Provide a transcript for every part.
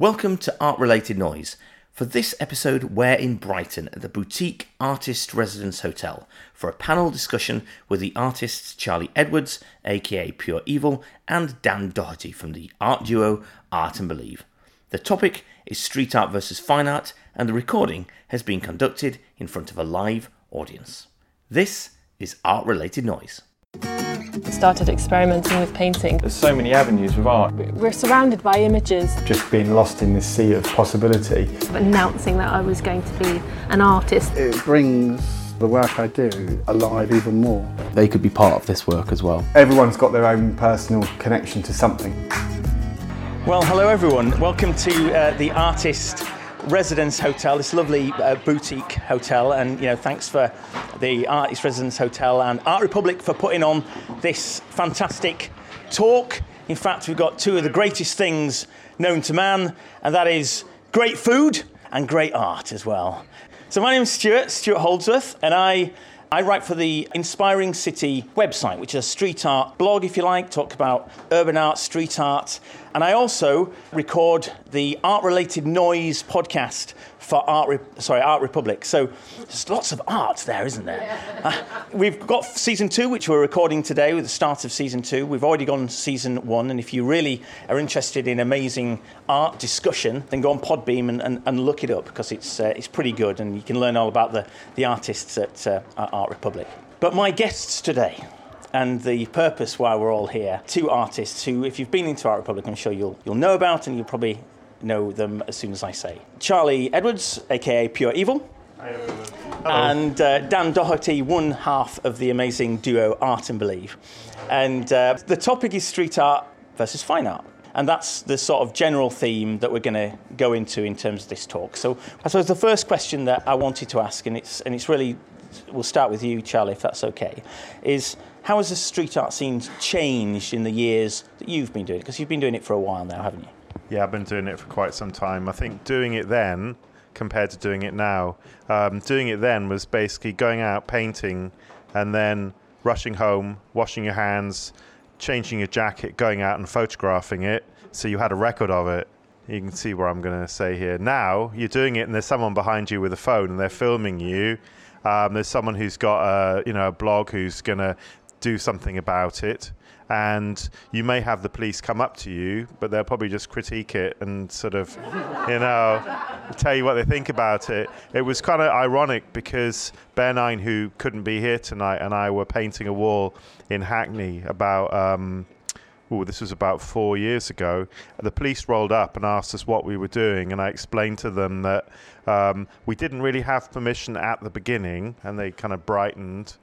Welcome to Art Related Noise. For this episode, we're in Brighton at the Boutique Artist Residence Hotel for a panel discussion with the artists Charlie Edwards, aka Pure Evil, and Dan Doherty from the art duo Art and Believe. The topic is street art versus fine art, and the recording has been conducted in front of a live audience. This is Art Related Noise. Started experimenting with painting. There's so many avenues with art. We're surrounded by images, just being lost in this sea of possibility. announcing that I was going to be an artist. It brings the work I do alive even more. they could be part of this work as well. Everyone's got their own personal connection to something. Well, hello everyone. Welcome to uh, the Artist Residence Hotel, this lovely uh, boutique hotel, and you know, thanks for the Artist Residence Hotel and Art Republic for putting on this fantastic talk. In fact, we've got two of the greatest things known to man, and that is great food and great art as well. So my name is Stuart, Stuart Holdsworth, and I I write for the Inspiring City website, which is a street art blog, if you like, talk about urban art, street art. And I also record the Art Related Noise podcast for Art, Re- sorry, Art Republic. So there's lots of art there, isn't there? Uh, we've got season two, which we're recording today with the start of season two. We've already gone season one. And if you really are interested in amazing art discussion, then go on Podbean and, and, and look it up because it's, uh, it's pretty good and you can learn all about the, the artists at, uh, at Art Republic. But my guests today, and the purpose why we're all here, two artists who, if you've been into Art Republic, I'm sure you'll, you'll know about and you'll probably know them as soon as I say. Charlie Edwards, aka Pure Evil. And uh, Dan Doherty, one half of the amazing duo Art and Believe. And uh, the topic is street art versus fine art. And that's the sort of general theme that we're going to go into in terms of this talk. So I suppose the first question that I wanted to ask, and it's, and it's really, we'll start with you, Charlie, if that's okay, is how has the street art scene changed in the years that you've been doing it? Because you've been doing it for a while now, haven't you? Yeah, I've been doing it for quite some time. I think doing it then compared to doing it now, um, doing it then was basically going out painting and then rushing home, washing your hands, changing your jacket, going out and photographing it. So you had a record of it. You can see what I'm going to say here. Now you're doing it, and there's someone behind you with a phone, and they're filming you. Um, there's someone who's got a you know a blog who's going to do something about it. And you may have the police come up to you but they'll probably just critique it and sort of you know tell you what they think about it. It was kind of ironic because bear who couldn't be here tonight and i were painting a wall in hackney about um, oh, this was about four years ago. The police rolled up and asked us what we were doing, and I explained to them that um, we didn't really have permission at the beginning, and they kind of brightened.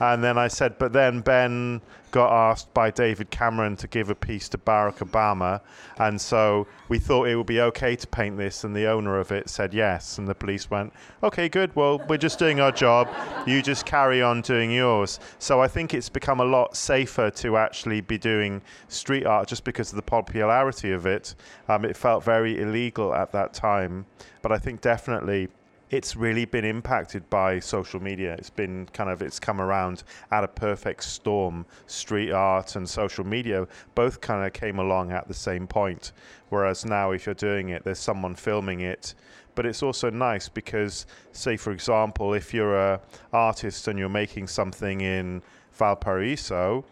And then I said, but then Ben got asked by David Cameron to give a piece to Barack Obama, and so we thought it would be okay to paint this, and the owner of it said yes, and the police went, okay, good, well, we're just doing our job, you just carry on doing yours. So I think it's become a lot safer to actually be doing street art just because of the popularity of it. Um, it felt very illegal at that time, but I think definitely it's really been impacted by social media. It's been kind of it's come around at a perfect storm. Street art and social media both kind of came along at the same point. Whereas now, if you're doing it, there's someone filming it. But it's also nice because, say, for example, if you're an artist and you're making something in Valparaiso,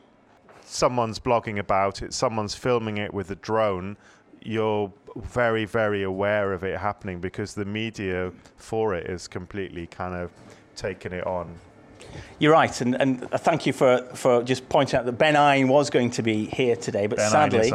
someone's blogging about it, someone's filming it with a drone, you're very, very aware of it happening because the media for it is completely kind of taken it on. You're right, and, and thank you for, for just pointing out that Ben Eine was going to be here today, but Ben sadly,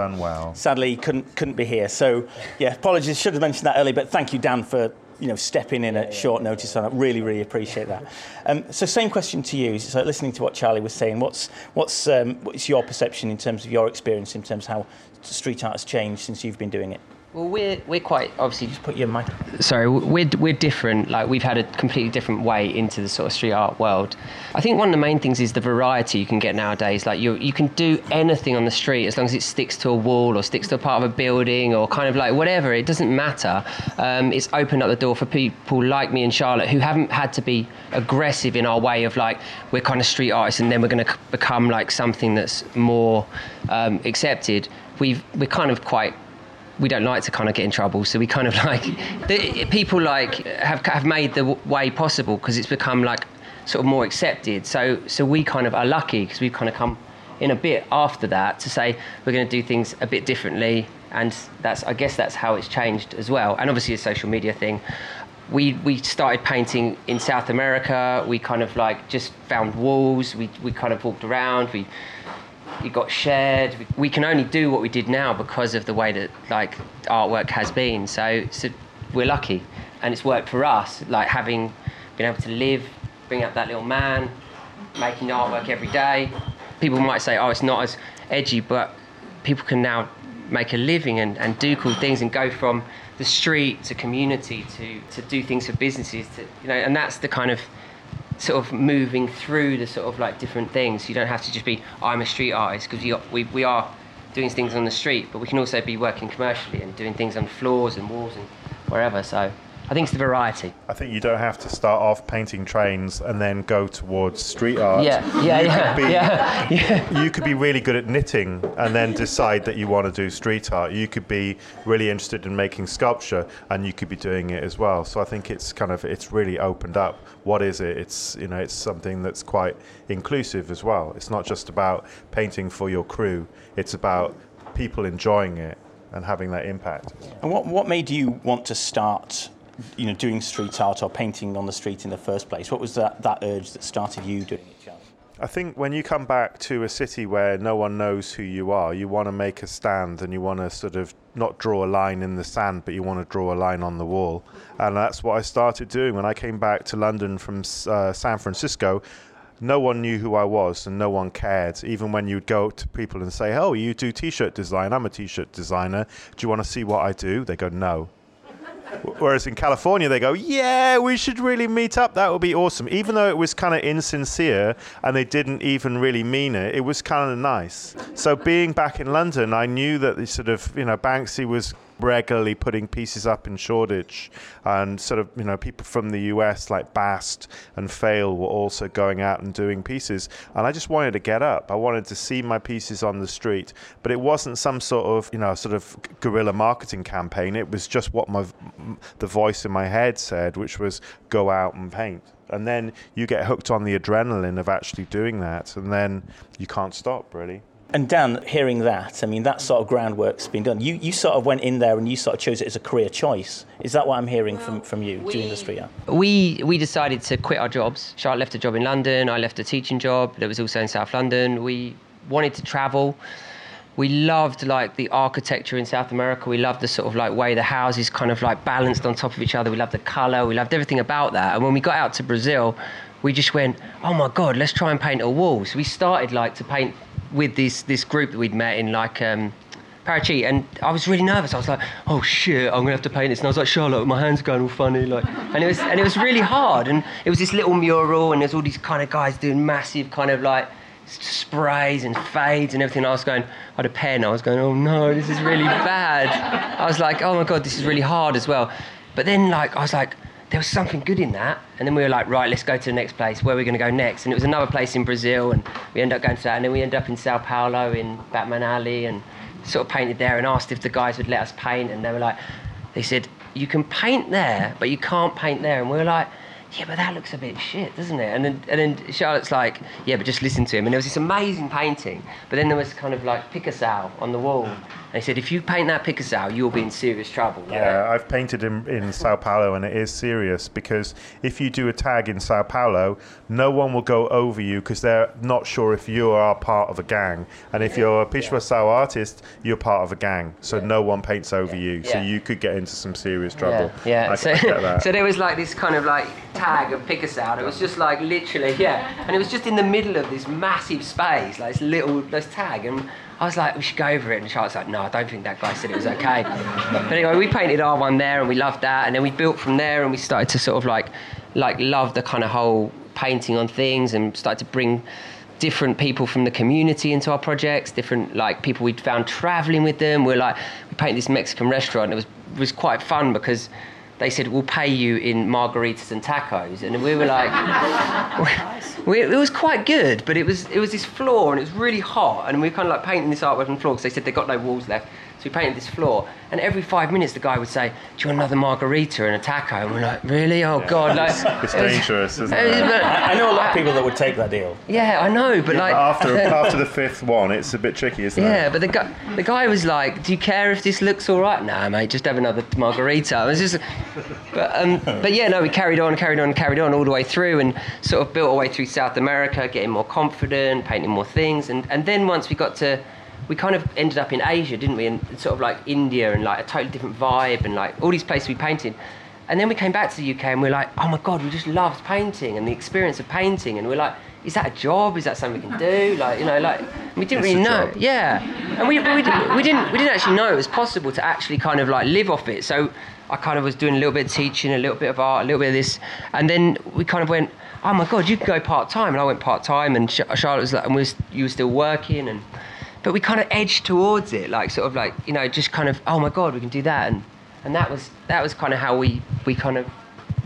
sadly couldn't couldn't be here. So yeah, apologies. Should have mentioned that earlier, but thank you, Dan, for you know stepping in at short notice. And I really really appreciate that. Um, so same question to you. So listening to what Charlie was saying, what's what's um, what's your perception in terms of your experience in terms of how street art has changed since you've been doing it? Well, we're we're quite obviously. Just put your mic. Sorry, we're we're different. Like we've had a completely different way into the sort of street art world. I think one of the main things is the variety you can get nowadays. Like you you can do anything on the street as long as it sticks to a wall or sticks to a part of a building or kind of like whatever. It doesn't matter. Um, it's opened up the door for people like me and Charlotte who haven't had to be aggressive in our way of like we're kind of street artists and then we're going to become like something that's more um, accepted. We've we're kind of quite we don't like to kind of get in trouble, so we kind of like the, people like have have made the way possible because it's become like sort of more accepted. So so we kind of are lucky because we've kind of come in a bit after that to say we're going to do things a bit differently, and that's I guess that's how it's changed as well. And obviously a social media thing. We, we started painting in South America. We kind of like just found walls. We, we kind of walked around. We it got shared. We, can only do what we did now because of the way that like artwork has been. So, so we're lucky, and it's worked for us. Like having been able to live, bring up that little man, making artwork every day. People might say, oh, it's not as edgy, but people can now make a living and, and do cool things and go from the street to community to, to do things for businesses to you know and that's the kind of sort of moving through the sort of like different things. You don't have to just be I'm a street artist because we, we are doing things on the street, but we can also be working commercially and doing things on floors and walls and wherever. So I think it's the variety. I think you don't have to start off painting trains and then go towards street art. Yeah, yeah, you yeah, could be, yeah, yeah. You could be really good at knitting and then decide that you want to do street art. You could be really interested in making sculpture and you could be doing it as well. So I think it's kind of it's really opened up. What is it? It's you know it's something that's quite inclusive as well. It's not just about painting for your crew. It's about people enjoying it and having that impact. And what, what made you want to start, you know, doing street art or painting on the street in the first place? What was that, that urge that started you doing it, Charlie? I think when you come back to a city where no one knows who you are, you want to make a stand and you want to sort of not draw a line in the sand, but you want to draw a line on the wall. And that's what I started doing when I came back to London from uh, San Francisco. No one knew who I was and no one cared. Even when you'd go to people and say, Oh, you do t shirt design? I'm a t shirt designer. Do you want to see what I do? They go, No. Whereas in California, they go, yeah, we should really meet up. That would be awesome. Even though it was kind of insincere and they didn't even really mean it, it was kind of nice. So being back in London, I knew that the sort of, you know, Banksy was regularly putting pieces up in Shoreditch, and sort of you know people from the US like Bast and Faile were also going out and doing pieces, and I just wanted to get up. I wanted to see my pieces on the street, but it wasn't some sort of you know sort of guerrilla marketing campaign. It was just what my the voice in my head said, which was go out and paint. And then you get hooked on the adrenaline of actually doing that, and then you can't stop really. And Dan, hearing that, I mean, that sort of groundwork's been done. You, you sort of went in there and you sort of chose it as a career choice. Is that what I'm hearing from, from you, doing the street art? We we decided to quit our jobs. Charlotte left a job in London. I left a teaching job that was also in South London. We wanted to travel. We loved like the architecture in South America. We loved the sort of like way the houses kind of like balanced on top of each other. We loved the color. We loved everything about that. And when we got out to Brazil, we just went, oh my god, let's try and paint a wall. So we started like to paint with this this group that we'd met in like um, Paraty, and I was really nervous. I was like, "Oh shit, I'm gonna have to paint this." And I was like, "Charlotte, my hands going all funny," like, and it was and it was really hard. And it was this little mural, and there's all these kind of guys doing massive kind of like sprays and fades and everything. I was going, I had a pen. I was going, "Oh no, this is really bad." I was like, "Oh my god, this is really hard as well." But then like I was like, there was something good in that. And then we were like, right, let's go to the next place. Where are we going to go next? And it was another place in Brazil, and we ended up going to that. And then we ended up in Sao Paulo in Batman Alley and sort of painted there and asked if the guys would let us paint. And they were like, they said, you can paint there, but you can't paint there. And we were like, yeah, but that looks a bit shit, doesn't it? And then, and then Charlotte's like, yeah, but just listen to him. And there was this amazing painting, but then there was kind of like Picasso on the wall. He said, if you paint that Picasso, you'll be in serious trouble. Like, Yeah, I've painted in, in Sao Paulo and it is serious because if you do a tag in Sao Paulo, no one will go over you because they're not sure if you are part of a gang. And if you're a Pixação artist, you're part of a gang. So no one paints over you. So Yeah. you could get into some serious trouble. Yeah, yeah. I, so, I so there was like this kind of like tag of Picasso. It was just like literally, yeah, and it was just in the middle of this massive space, like this little this tag, and I was like, we should go over it, and Charlotte's like, no, I don't think that guy said it was okay. but anyway, we painted our one there, and we loved that, and then we built from there, and we started to sort of like, like love the kind of whole painting on things, and started to bring different people from the community into our projects, different like people we'd found traveling with them. We're like, we painted this Mexican restaurant. It was was quite fun because they said we'll pay you in margaritas and tacos, and we were like, we, it was quite good, but it was it was this floor and it was really hot, and we were kind of like painting this artwork on the floor because they said they got no walls left. So we painted this floor, and every five minutes the guy would say, "Do you want another margarita and a taco?" And we're like, "Really? Oh God!" Like, It's it was- dangerous, isn't it it? but- I, I know a lot of people that would take that deal. yeah, I know, but like after after the fifth one, it's a bit tricky, isn't Yeah, it? Yeah, but the guy, the guy was like, "Do you care if this looks all right?" Nah, mate, just have another margarita. It was just, but um, but yeah, no, we carried on, carried on, carried on all the way through, and sort of built our way through South America, getting more confident, painting more things, and and then once we got to, we kind of ended up in Asia, didn't we? And sort of like India and like a totally different vibe, and like all these places we painted. And then we came back to the UK and we are like, oh my God, we just loved painting and the experience of painting. And we're like, is that a job? Is that something we can do? Like, you know, like, we didn't It's really know. job. Yeah. And we, we, didn't, we, didn't, we didn't actually know it was possible to actually kind of like live off it. So I kind of was doing a little bit of teaching, a little bit of art, a little bit of this. And then we kind of went, oh my God, you can go part time. And I went part time and Charlotte was like, and we was, you were still working. And, but we kind of edged towards it, like sort of like, you know, just kind of, oh my God, we can do that. And, and that was, that was kind of how we, we kind of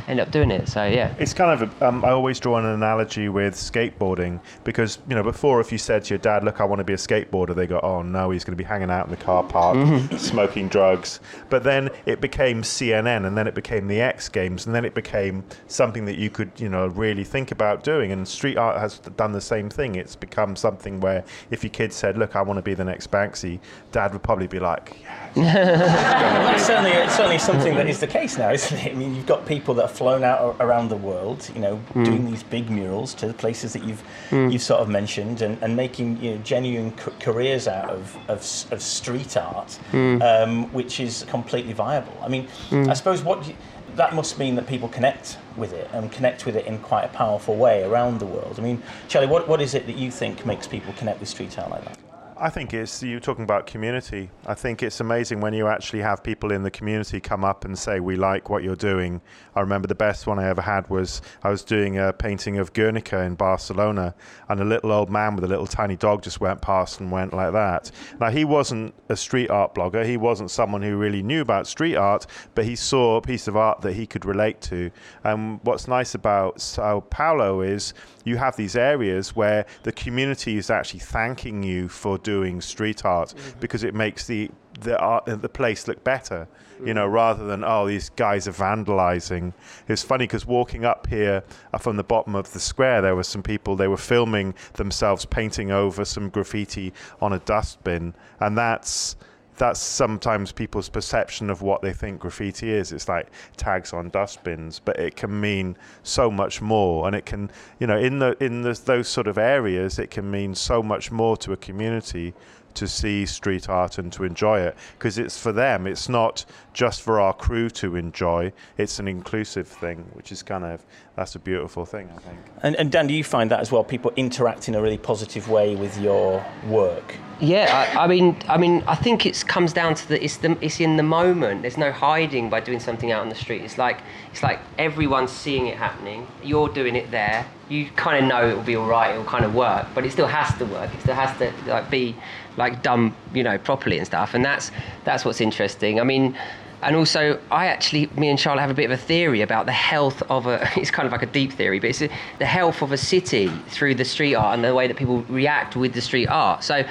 ended up doing it. So yeah. It's kind of, a, um, I always draw an analogy with skateboarding because, you know, before if you said to your dad, look, I want to be a skateboarder, they go, oh no, he's going to be hanging out in the car park, smoking drugs. But then it became CNN and then it became the X Games and then it became something that you could, you know, really think about doing. And street art has done the same thing. It's become something where if your kid said, look, I want to be the next Banksy, dad would probably be like, yeah, Well, it's certainly, it's certainly something that is the case now, isn't it? I mean, you've got people that have flown out around the world, you know, hmm. doing these big murals to the places that you've hmm. you've sort of mentioned, and, and making you know genuine c- careers out of, of of street art, hmm. um, which is completely viable. I mean, I suppose what you, that must mean that people connect with it and connect with it in quite a powerful way around the world. I mean, Charlie, what, what is it that you think makes people connect with street art like that? I think it's you're talking about community. I think it's amazing when you actually have people in the community come up and say we like what you're doing. I remember the best one I ever had was I was doing a painting of Guernica in Barcelona, and a little old man with a little tiny dog just went past and went like that. Now he wasn't a street art blogger. He wasn't someone who really knew about street art, but he saw a piece of art that he could relate to. And what's nice about Sao Paulo is you have these areas where the community is actually thanking you for doing street art because it makes the the art the place look better you know rather than oh these guys are vandalizing. It's funny because walking up here uh, from the bottom of the square there were some people they were filming themselves painting over some graffiti on a dustbin and that's that's sometimes people's perception of what they think graffiti is. It's like tags on dustbins, but it can mean so much more, and it can, you know, in the in the, those sort of areas, it can mean so much more to a community to see street art and to enjoy it because it's for them. It's not just for our crew to enjoy. It's an inclusive thing, which is kind of that's a beautiful thing, I think. And, and Dan, do you find that as well? People interact in a really positive way with your work. Yeah, I, I mean, I mean, I think it comes down to the it's the it's in the moment. There's no hiding by doing something out on the street. It's like it's like everyone's seeing it happening. You're doing it there. You kind of know it will be all right. It will kind of work, but it still has to work. It still has to like be like done, you know, properly and stuff. And that's that's what's interesting. I mean. And also, I actually, me and Charlotte have a bit of a theory about the health of a. It's kind of like a deep theory, but it's a, the health of a city through the street art and the way that people react with the street art. So,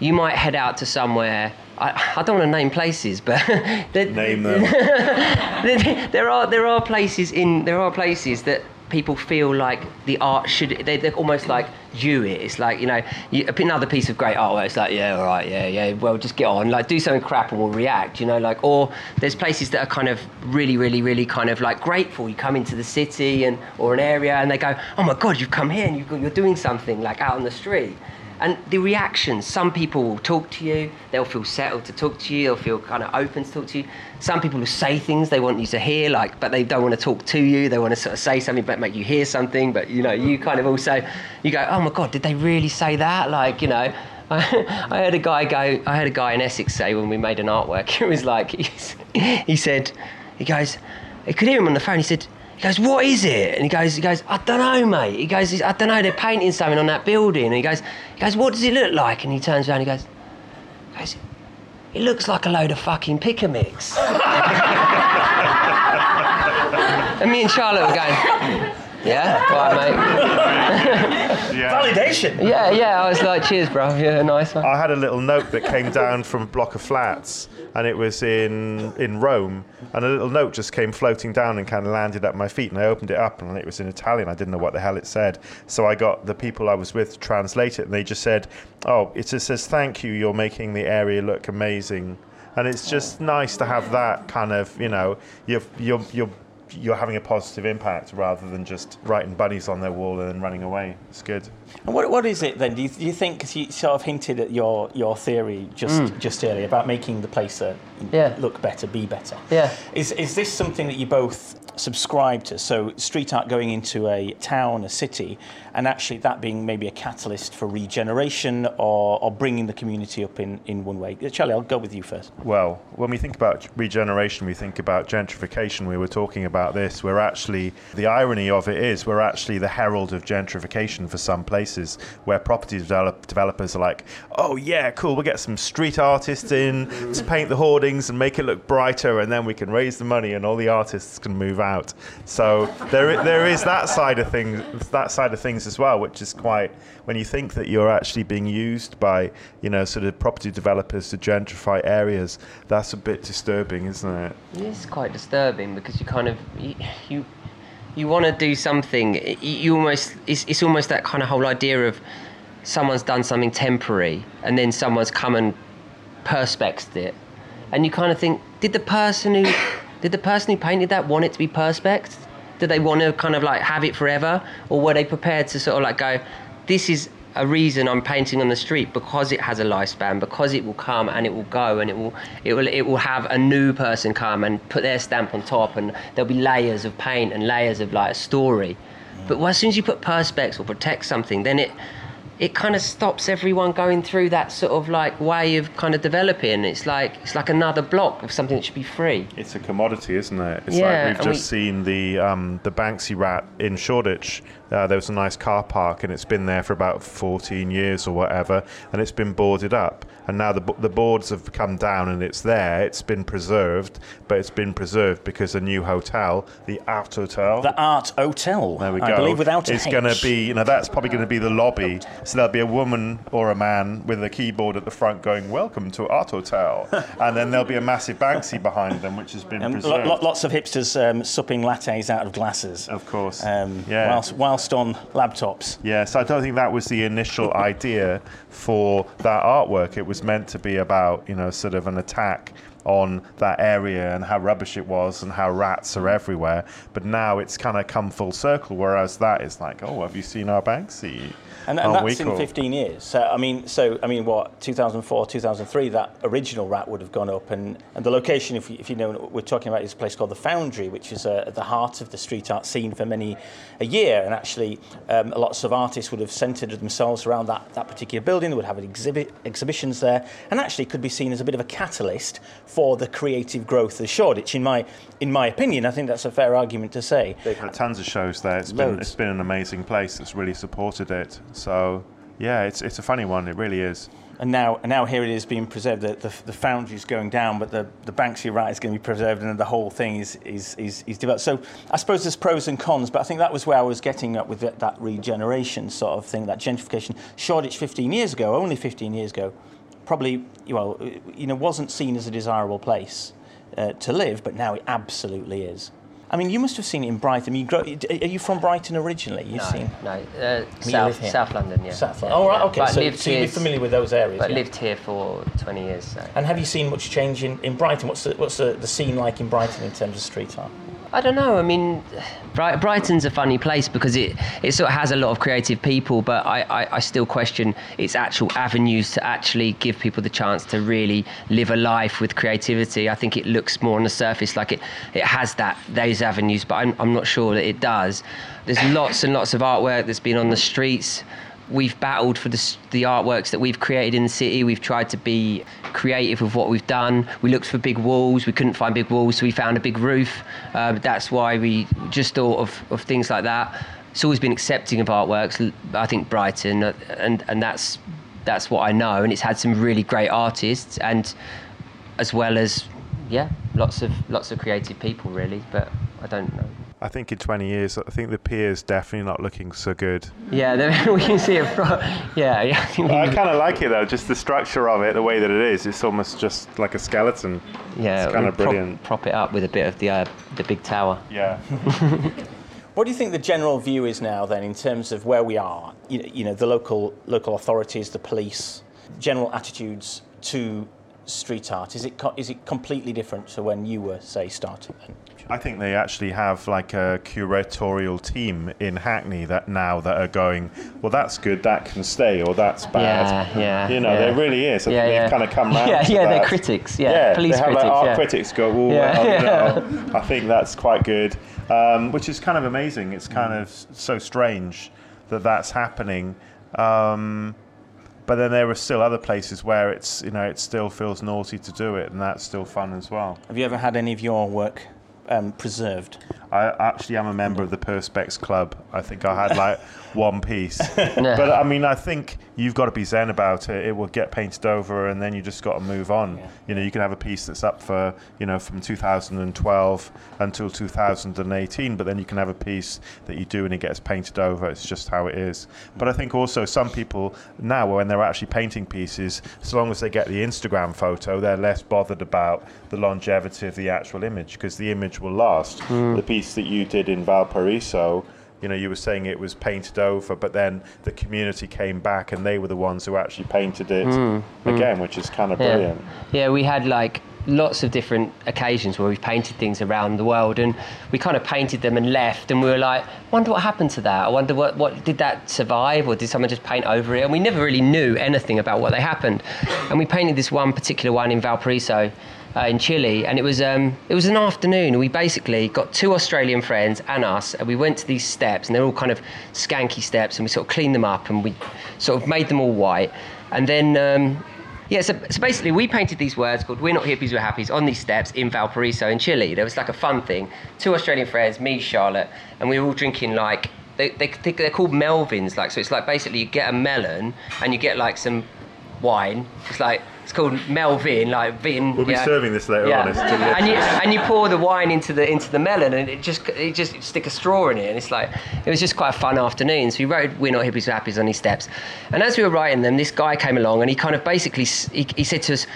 you might head out to somewhere. I, I don't want to name places, but there- Name them. there, there are there are places in there are places that people feel like the art should they, they're almost like due it it's like you know you, another piece of great art where it's like yeah all right yeah yeah well just get on like do something crap and we'll react you know like or there's places that are kind of really really really kind of like grateful. You come into the city and or an area and they go oh my god you've come here and got, you're doing something like out on the street and the reactions some people will talk to you they'll feel settled to talk to you they'll feel kind of open to talk to you some people will say things they want you to hear like but they don't want to talk to you they want to sort of say something but make you hear something but you know you kind of also you go oh my god did they really say that like you know I heard a guy go. I heard a guy in Essex say when we made an artwork. It was like he said, he goes, he could hear him on the phone. He said, he goes, what is it? And he goes, he goes, I don't know, mate. He goes, I don't know. They're painting something on that building. And he goes, he goes, what does it look like? And he turns around. He goes, he goes, it looks like a load of fucking pick mix. and me and Charlotte were going, Yeah, right, mate. Yeah. Validation. Yeah, yeah. I was like, cheers, bro. Yeah, nice one. I had a little note that came down from a block of flats, and it was in in Rome. And a little note just came floating down and kind of landed at my feet. And I opened it up, and it was in Italian. I didn't know what the hell it said. So I got the people I was with to translate it, and they just said, "Oh, it just says thank you. You're making the area look amazing." And it's just nice to have that kind of, you know, you're you're you're you're having a positive impact rather than just writing bunnies on their wall and then running away. It's good. And what, what is it then? Do you, do you think, because you sort of hinted at your, your theory just, just earlier about making the place uh, Yeah. look better, be better. Yeah. Is, is this something that you both subscribe to? So street art going into a town, a city, and actually that being maybe a catalyst for regeneration or, or bringing the community up in, in one way. Uh, Charlie, I'll go with you first. Well, when we think about regeneration, we think about gentrification. We were talking about this. We're actually, the irony of it is, we're actually the herald of gentrification for some places where property develop, developers are like, oh, yeah, cool, we'll get some street artists in to paint the hoardings and make it look brighter, and then we can raise the money and all the artists can move out. So there, there is that side of things, that side of things as well, which is quite, when you think that you're actually being used by, you know, sort of property developers to gentrify areas, that's a bit disturbing, isn't it? It's quite disturbing because you kind of you you, want to do something. You, almost it's, it's almost that kind of whole idea of someone's done something temporary and then someone's come and perspexed it, and you kind of think, did the person who did the person who painted that want it to be perspex? Did they want to kind of like have it forever, or were they prepared to sort of like go, this is a reason I'm painting on the street because it has a lifespan, because it will come and it will go, and it will it will it will have a new person come and put their stamp on top, and there'll be layers of paint and layers of like a story. But as soon as you put perspex or protect something, then it it kind of stops everyone going through that sort of like way of kind of developing. It's like it's like another block of something that should be free. It's a commodity, isn't it? It's Yeah, like we've just we- seen the um, the Banksy rat in Shoreditch. Uh, there was a nice car park, and it's been there for about 14 years or whatever, and it's been boarded up. And now the the boards have come down, and it's there. It's been preserved, but it's been preserved because a new hotel, the Art Hotel, The Art Hotel. there we go. I believe without it's going to be, you know, that's probably going to be the lobby. So there'll be a woman or a man with a keyboard at the front going, "Welcome to Art Hotel," and then there'll be a massive Banksy behind them, which has been preserved. lo- lots of hipsters um, supping lattes out of glasses. Of course. Um, Yeah. whilst, whilst on laptops. Yes, I don't think that was the initial idea for that artwork. It was meant to be about, you know, sort of an attack on that area and how rubbish it was and how rats are everywhere. But now it's kind of come full circle, whereas that is like, oh, have you seen our Banksy? And, and that's in 15 years. So I mean, so I mean, what 2004, 2003, that original rat would have gone up, and, and the location, if you, if you know, what we're talking about is a place called the Foundry, which is uh, at the heart of the street art scene for many a year, and actually, um, lots of artists would have centred themselves around that, that particular building. They would have exhibit exhibitions there, and actually could be seen as a bit of a catalyst for the creative growth of Shoreditch. In my in my opinion, I think that's a fair argument to say. They've had tons of shows there. It's been, it's been an amazing place. It's really supported it. So, yeah, it's, it's a funny one. It really is. And now, and now here it is being preserved. The, the, the foundry is going down, but the, the Banksy right is going to be preserved, and the whole thing is, is, is, is developed. So I suppose there's pros and cons, but I think that was where I was getting at with that, that regeneration sort of thing, that gentrification. Shoreditch 15 years ago, only 15 years ago, probably well, you know, wasn't seen as a desirable place uh, to live, but now it absolutely is. I mean, you must have seen it in Brighton. I mean, you grow, are you from Brighton originally? You've No, seen no, uh, South. South London, yeah. South yeah, London. Oh, right, yeah. okay. But So, lived so you're familiar with those areas. But yeah? lived here for 20 years. So. And have you seen much change in, in Brighton? What's the what's the, the scene like in Brighton in terms of street art? I don't know. I mean, Bright- Brighton's a funny place because it, it sort of has a lot of creative people, but I, I, I still question its actual avenues to actually give people the chance to really live a life with creativity. I think it looks more on the surface like it, it has that those avenues, but I'm, I'm not sure that it does. There's lots and lots of artwork that's been on the streets. We've battled for the, the artworks that we've created in the city. We've tried to be creative with what we've done. We looked for big walls. We couldn't find big walls, so we found a big roof. Um, that's why we just thought of, of things like that. It's always been accepting of artworks. I think Brighton, uh, and and that's that's what I know. And it's had some really great artists, and as well as yeah, lots of lots of creative people really. But I don't know. I think in 20 years, I think the pier is definitely not looking so good. Yeah, then we can see it from. Yeah, yeah. I I kind of like it though, just the structure of it, the way that it is. It's almost just like a skeleton. yeah, it's kind we of prop- brilliant. Prop, it up with a bit of the uh, the big tower. Yeah. What do you think the general view is now then in terms of where we are? You, you know, the local local authorities, the police, general attitudes to street art. Is it co- is it completely different to when you were say starting? Then? I think they actually have like a curatorial team in Hackney that now that are going, well, that's good, that can stay, or that's bad. Yeah, yeah, You know, yeah. there really is. I Yeah, think yeah. they've kind of come round Yeah, to yeah, they're critics, yeah, police they have critics, Like, our yeah. critics go, well, Yeah, well, you know, I think that's quite good, um, which is kind of amazing. It's kind of so strange that that's happening. Um, but then there are still other places where it's, you know, it still feels naughty to do it, and that's still fun as well. Have you ever had any of your work um, preserved? I actually am a member of the Perspex Club. I think I had like one piece. but I mean, I think you've got to be zen about it. It will get painted over and then you just got to move on. You know, you can have a piece that's up for, you know, from 2012 until 2018, but then you can have a piece that you do and it gets painted over. It's just how it is. But I think also some people now, when they're actually painting pieces, so long as they get the Instagram photo, they're less bothered about the longevity of the actual image because the image will last. Hmm. The piece that you did in Valparaiso, you know, you were saying it was painted over, but then the community came back and they were the ones who actually painted it hmm, hmm. again, which is kind of Yeah. brilliant. Yeah, we had like lots of different occasions where we painted things around the world and we kind of painted them and left and we were like, wonder what happened to that? I wonder what, what did that survive or did someone just paint over it? And we never really knew anything about what they happened. And we painted this one particular one in Valparaiso. Uh, in Chile, and it was um, it was an afternoon. We basically got two Australian friends and us, and we went to these steps, and they're all kind of skanky steps, and we sort of cleaned them up, and we sort of made them all white, and then um, yeah, so, so basically, we painted these words called "We're not hippies, we're happies" on these steps in Valparaiso in Chile. There was like a fun thing. Two Australian friends, me, Charlotte, and we were all drinking like they, they, they're called Melvins. Like so, it's like basically you get a melon and you get like some wine. It's like it's called Melvin, like vin. We'll be serving this later Yeah. on. And you and you pour the wine into the into the melon, and it just it just stick a straw in it, and it's like it was just quite a fun afternoon. So we wrote "We're not hippies, we're happies" on these steps, and as we were writing them, this guy came along, and he kind of basically he, he said to us.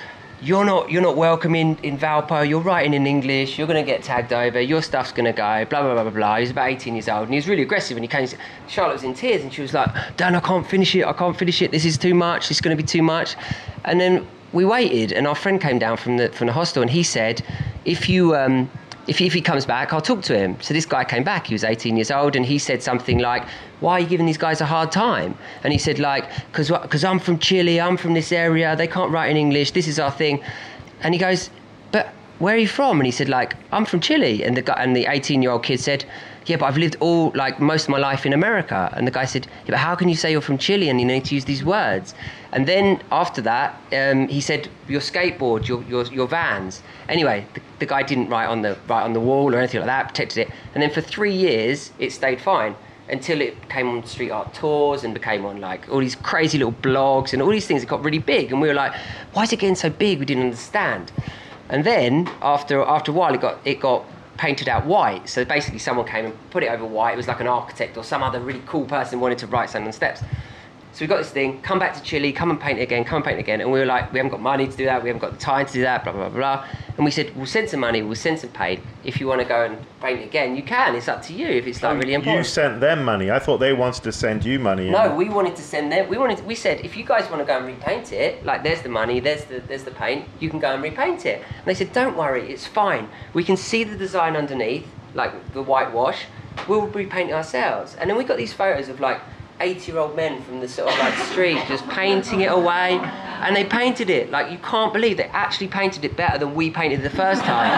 You're not, you're not welcome in, in Valpo. You're writing in English. You're going to get tagged over. Your stuff's going to go. Blah blah blah blah blah. He was about 18 years old, and he was really aggressive. And he came. Charlotte was in tears, and she was like, "Dan, I can't finish it. I can't finish it. This is too much. It's going to be too much." And then we waited, and our friend came down from the from the hostel, and he said, "If you um, if he, if he comes back, I'll talk to him." So this guy came back. He was 18 years old, and he said something like, "Why are you giving these guys a hard time?" And he said, "Like, because because I'm from Chile. I'm from this area. They can't write in English. This is our thing." And he goes, "But where are you from?" And he said, "Like, I'm from Chile." And the guy and the 18 year old kid said. Yeah, but I've lived all like most of my life in America. And the guy said, "Yeah, but how can you say you're from Chile and you need to use these words?" And then after that, um, he said, "Your skateboard, your your, your vans." Anyway, the, the guy didn't write on the write on the wall or anything like that. Protected it. And then for three years, it stayed fine until it came on street art tours and became on like all these crazy little blogs and all these things. It got really big, and we were like, "Why is it getting so big?" We didn't understand. And then after after a while, it got it got painted out white. So basically, someone came and put it over white. It was like an architect or some other really cool person wanted to write something on steps. So we got this thing. Come back to Chile. Come and paint it again. Come and paint it again. And we were like, we haven't got money to do that. We haven't got the time to do that. Blah blah blah. And we said, we'll send some money. We'll send some paint. If you want to go and paint it again, you can. It's up to you. If it's like really important. You sent them money. I thought they wanted to send you money. No, we wanted to send them. We wanted. we said, if you guys want to go and repaint it, like there's the money, there's the there's the paint. You can go and repaint it. And they said, don't worry, it's fine. We can see the design underneath, like the whitewash. We'll repaint ourselves. And then we got these photos of like 80-year-old men from the sort of like street just painting it away, and they painted it like you can't believe they actually painted it better than we painted the first time.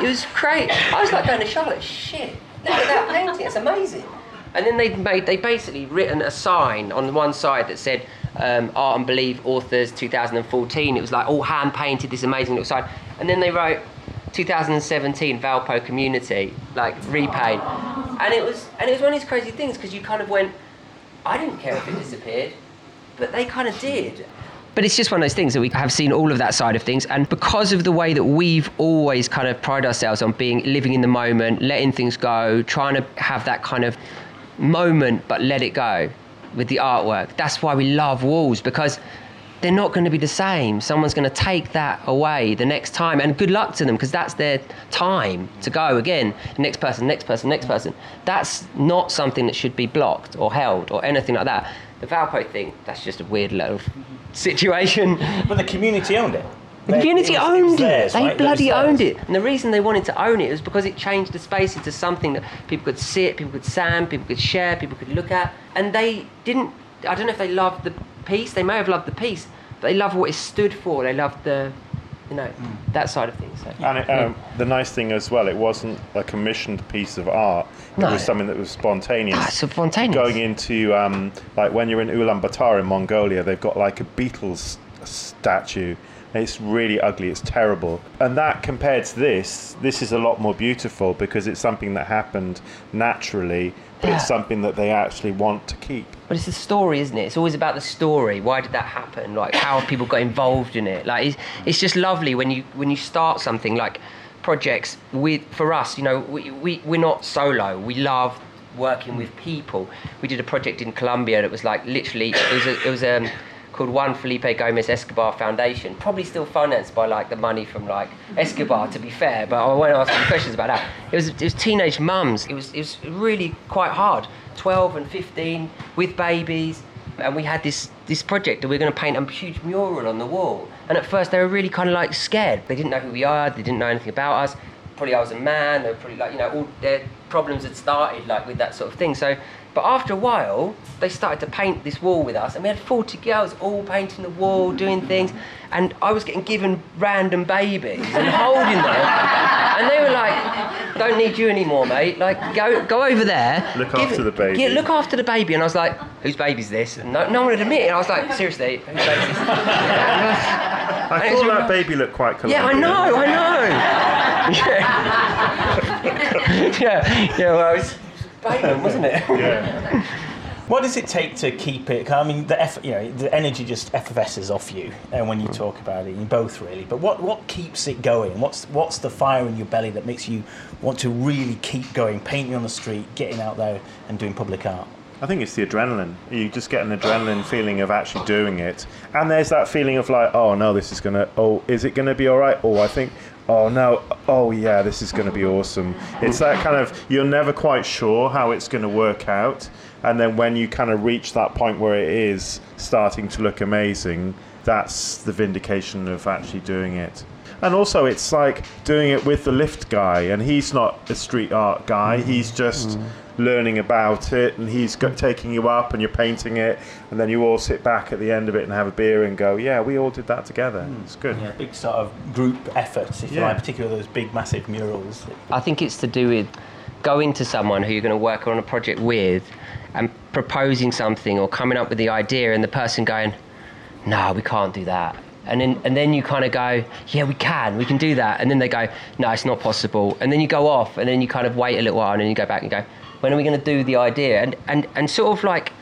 it was great. I was like going to Charlotte, shit, look at that painting, it's amazing. And then they made they basically written a sign on one side that said um, Art and Believe Authors 2014. It was like all hand painted, this amazing little sign. And then they wrote 2017 Valpo Community, like repaint. And it was and it was one of these crazy things because you kind of went, I didn't care if it disappeared, but they kind of did. But it's just one of those things that we have seen all of that side of things, and because of the way that we've always kind of pride ourselves on being living in the moment, letting things go, trying to have that kind of moment, but let it go with the artwork. That's why we love walls because they're not going to be the same. Someone's going to take that away the next time, and good luck to them because that's their time to go again. Next person, next person, next person. That's not something that should be blocked or held or anything like that. The Valpo thing, that's just a weird little situation. But the community owned it. The community It was- owned it. theirs, They right? Bloody owned it. And the reason they wanted to own it was because it changed the space into something that people could sit, people could stand, people could share, people could look at. And they didn't, I don't know if they loved the piece, they may have loved the piece, they love what it stood for. They loved the, you know, Hmm. that side of things. So. And it, um, the nice thing as well, it wasn't a commissioned piece of art. It No. was something that was spontaneous. Ah, spontaneous. Going into um, like when you're in Ulaanbaatar in Mongolia, they've got like a Beatles statue. It's really ugly. It's terrible. And that compared to this, this is a lot more beautiful because it's something that happened naturally, but it's something that they actually want to keep. But it's the story, isn't it? It's always about the story. Why did that happen? Like how have people got involved in it? Like it's, it's just lovely when you when you start something like projects with for us. You know, we, we we're not solo. We love working with people. We did a project in Colombia that was like literally it was a, it was um called Juan Felipe Gomez Escobar Foundation. Probably still financed by like the money from like Escobar, to be fair. But I won't ask any questions about that. It was it was teenage mums. It was it was really quite hard. 12 and 15 with babies. And we had this this project that we are going to paint a huge mural on the wall. And at first they were really kind of like scared. They didn't know who we are. They didn't know anything about us. Probably I was a man. They were probably like you know all their problems had started like with that sort of thing. So. But after a while, they started to paint this wall with us, and we had 40 girls all painting the wall, doing things, and I was getting given random babies and holding them, and they were like, "Don't need you anymore, mate. Like, go go over there. Look give after the baby." Yeah, look after the baby." And I was like, "Whose baby's this?" And no, no one would admit it. And I was like, "Seriously, whose baby's this?" I thought that baby looked quite Colombian. yeah, I know, I know. Yeah, yeah, yeah. Well, it was Balen, wasn't it? Yeah. What does it take to keep it? I mean, the effort, you know, the energy just effervesces off you, and when you mm. talk about it, you both really. But what what keeps it going? What's what's the fire in your belly that makes you want to really keep going, painting on the street, getting out there and doing public art? I think it's the adrenaline. You just get an adrenaline feeling of actually doing it, and there's that feeling of like, oh no, this is gonna. Oh, is it gonna be all right? Oh, I think. Oh no. Oh yeah, this is gonna be awesome. It's that kind of you're never quite sure how it's gonna work out, and then when you kind of reach that point where it is starting to look amazing, that's the vindication of actually doing it. And also, it's like doing it with the lift guy, and he's not a street art guy. Mm-hmm. He's just mm-hmm. learning about it, and he's go- mm-hmm. taking you up, and you're painting it, and then you all sit back at the end of it and have a beer and go, "Yeah, we all did that together. Mm. It's good." Yeah, big sort of group efforts, if you like, particularly those big, massive murals. I think it's to do with going to someone who you're going to work on a project with and proposing something or coming up with the idea and the person going, no, we can't do that. And then, and then you kind of go, yeah, we can, we can do that. And then they go, no, it's not possible. And then you go off and then you kind of wait a little while and then you go back and go, when are we going to do the idea? And, and, and sort of like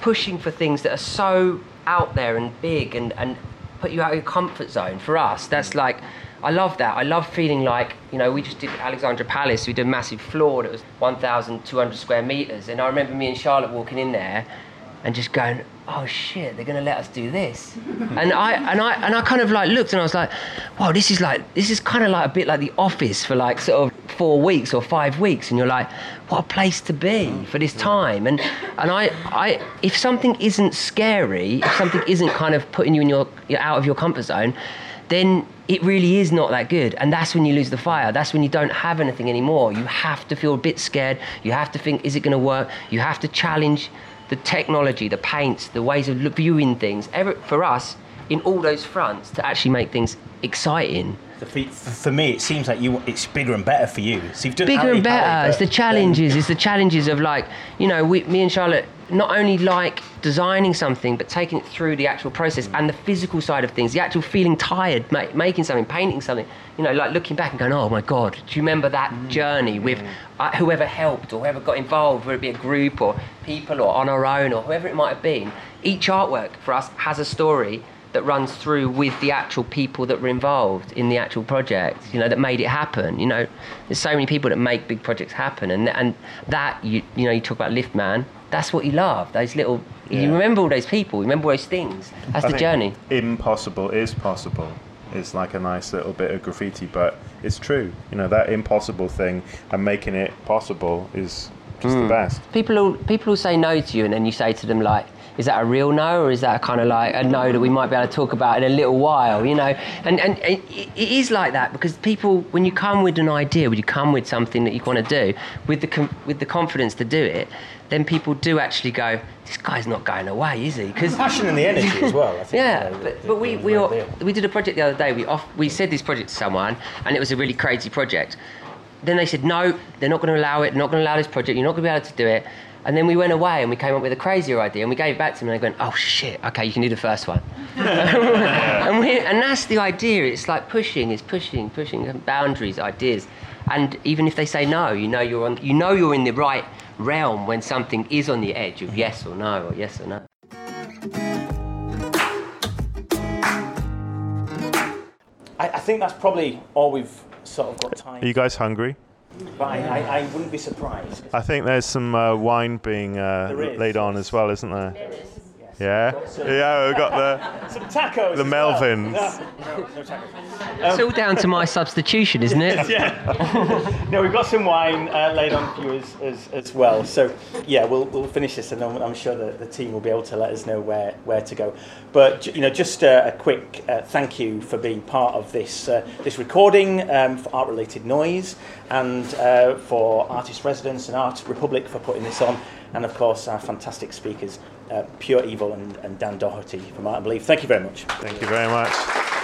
pushing for things that are so out there and big and, and put you out of your comfort zone. For us, that's like, I love that. I love feeling like, you know, we just did Alexandra Palace, we did a massive floor that was 1,200 square meters. And I remember me and Charlotte walking in there and just going, oh shit, they're to let us do this. and I and I and I kind of like looked and I was like, wow, this is like this is kind of like a bit like the office for like sort of four weeks or five weeks, and you're like, what a place to be for this time. And and I I if something isn't scary, if something isn't kind of putting you in your out of your comfort zone, then it really is not that good. And that's when you lose the fire. That's when you don't have anything anymore. You have to feel a bit scared. You have to think, is it going to work? You have to challenge the technology, the paints, the ways of viewing things. Ever, for us, in all those fronts, to actually make things exciting. For me, it seems like you it's bigger and better for you. So you've done Bigger Alley and better. It's the challenges. It's the challenges of like, you know, we, me and Charlotte not only like designing something, but taking it through the actual process and the physical side of things, the actual feeling tired, ma- making something, painting something, you know, like looking back and going, oh my God, do you remember that journey with uh, whoever helped or whoever got involved, whether it be a group or people or on our own or whoever it might have been? Each artwork for us has a story that runs through with the actual people that were involved in the actual project, you know, that made it happen. You know, there's so many people that make big projects happen, and and that you you know you talk about Lift Man. That's what you love. Those little. You remember all those people. You remember all those things. That's I the journey. Impossible is possible. It's like a nice little bit of graffiti, but it's true. You know that impossible thing and making it possible is just Hmm. the best. People will, people will say no to you, and then you say to them like, "Is that a real no, or is that kind of like a no that we might be able to talk about in a little while?" You know, and and it, it is like that because people, when you come with an idea, when you come with something that you want to do, with the com- with the confidence to do it, then people do actually go, "This guy's not going away, is he?" Because Passion and the energy as well. I think, yeah, you know, but, the- but we we, all, we did a project the other day. We off, we said this project to someone, and it was a really crazy project. Then they said no, they're not going to allow it. They're not going to allow this project. You're not going to be able to do it. And then we went away and we came up with a crazier idea and we gave it back to them and they went, oh shit, okay, you can do the first one. and, we, and that's the idea. It's like pushing, it's pushing, pushing boundaries, ideas. And even if they say no, you know you're on, you know you're in the right realm when something is on the edge of yes or no or yes or no. I, I think that's probably all we've sort of got time. Are you guys hungry? But I, I, I wouldn't be surprised. I think there's some uh, wine being uh, There laid on as well, isn't there? Yes. Yeah, yeah. We've got the Some tacos. the as well. Melvins. No, no, no tacos. It's all down to my substitution, isn't it? yeah. no, we've got some wine uh, laid on for you as, as, as well. So, yeah, we'll, we'll finish this and I'm, I'm sure that the team will be able to let us know where, where to go. But, you know, just a, a quick uh, thank you for being part of this, uh, this recording um, for Art Related Noise and uh, for Artist Residence and Art Republic for putting this on. And, of course, our fantastic speakers, uh, Pure Evil and, and Dan Doherty from Art and Believe. Thank you very much. Thank you very much.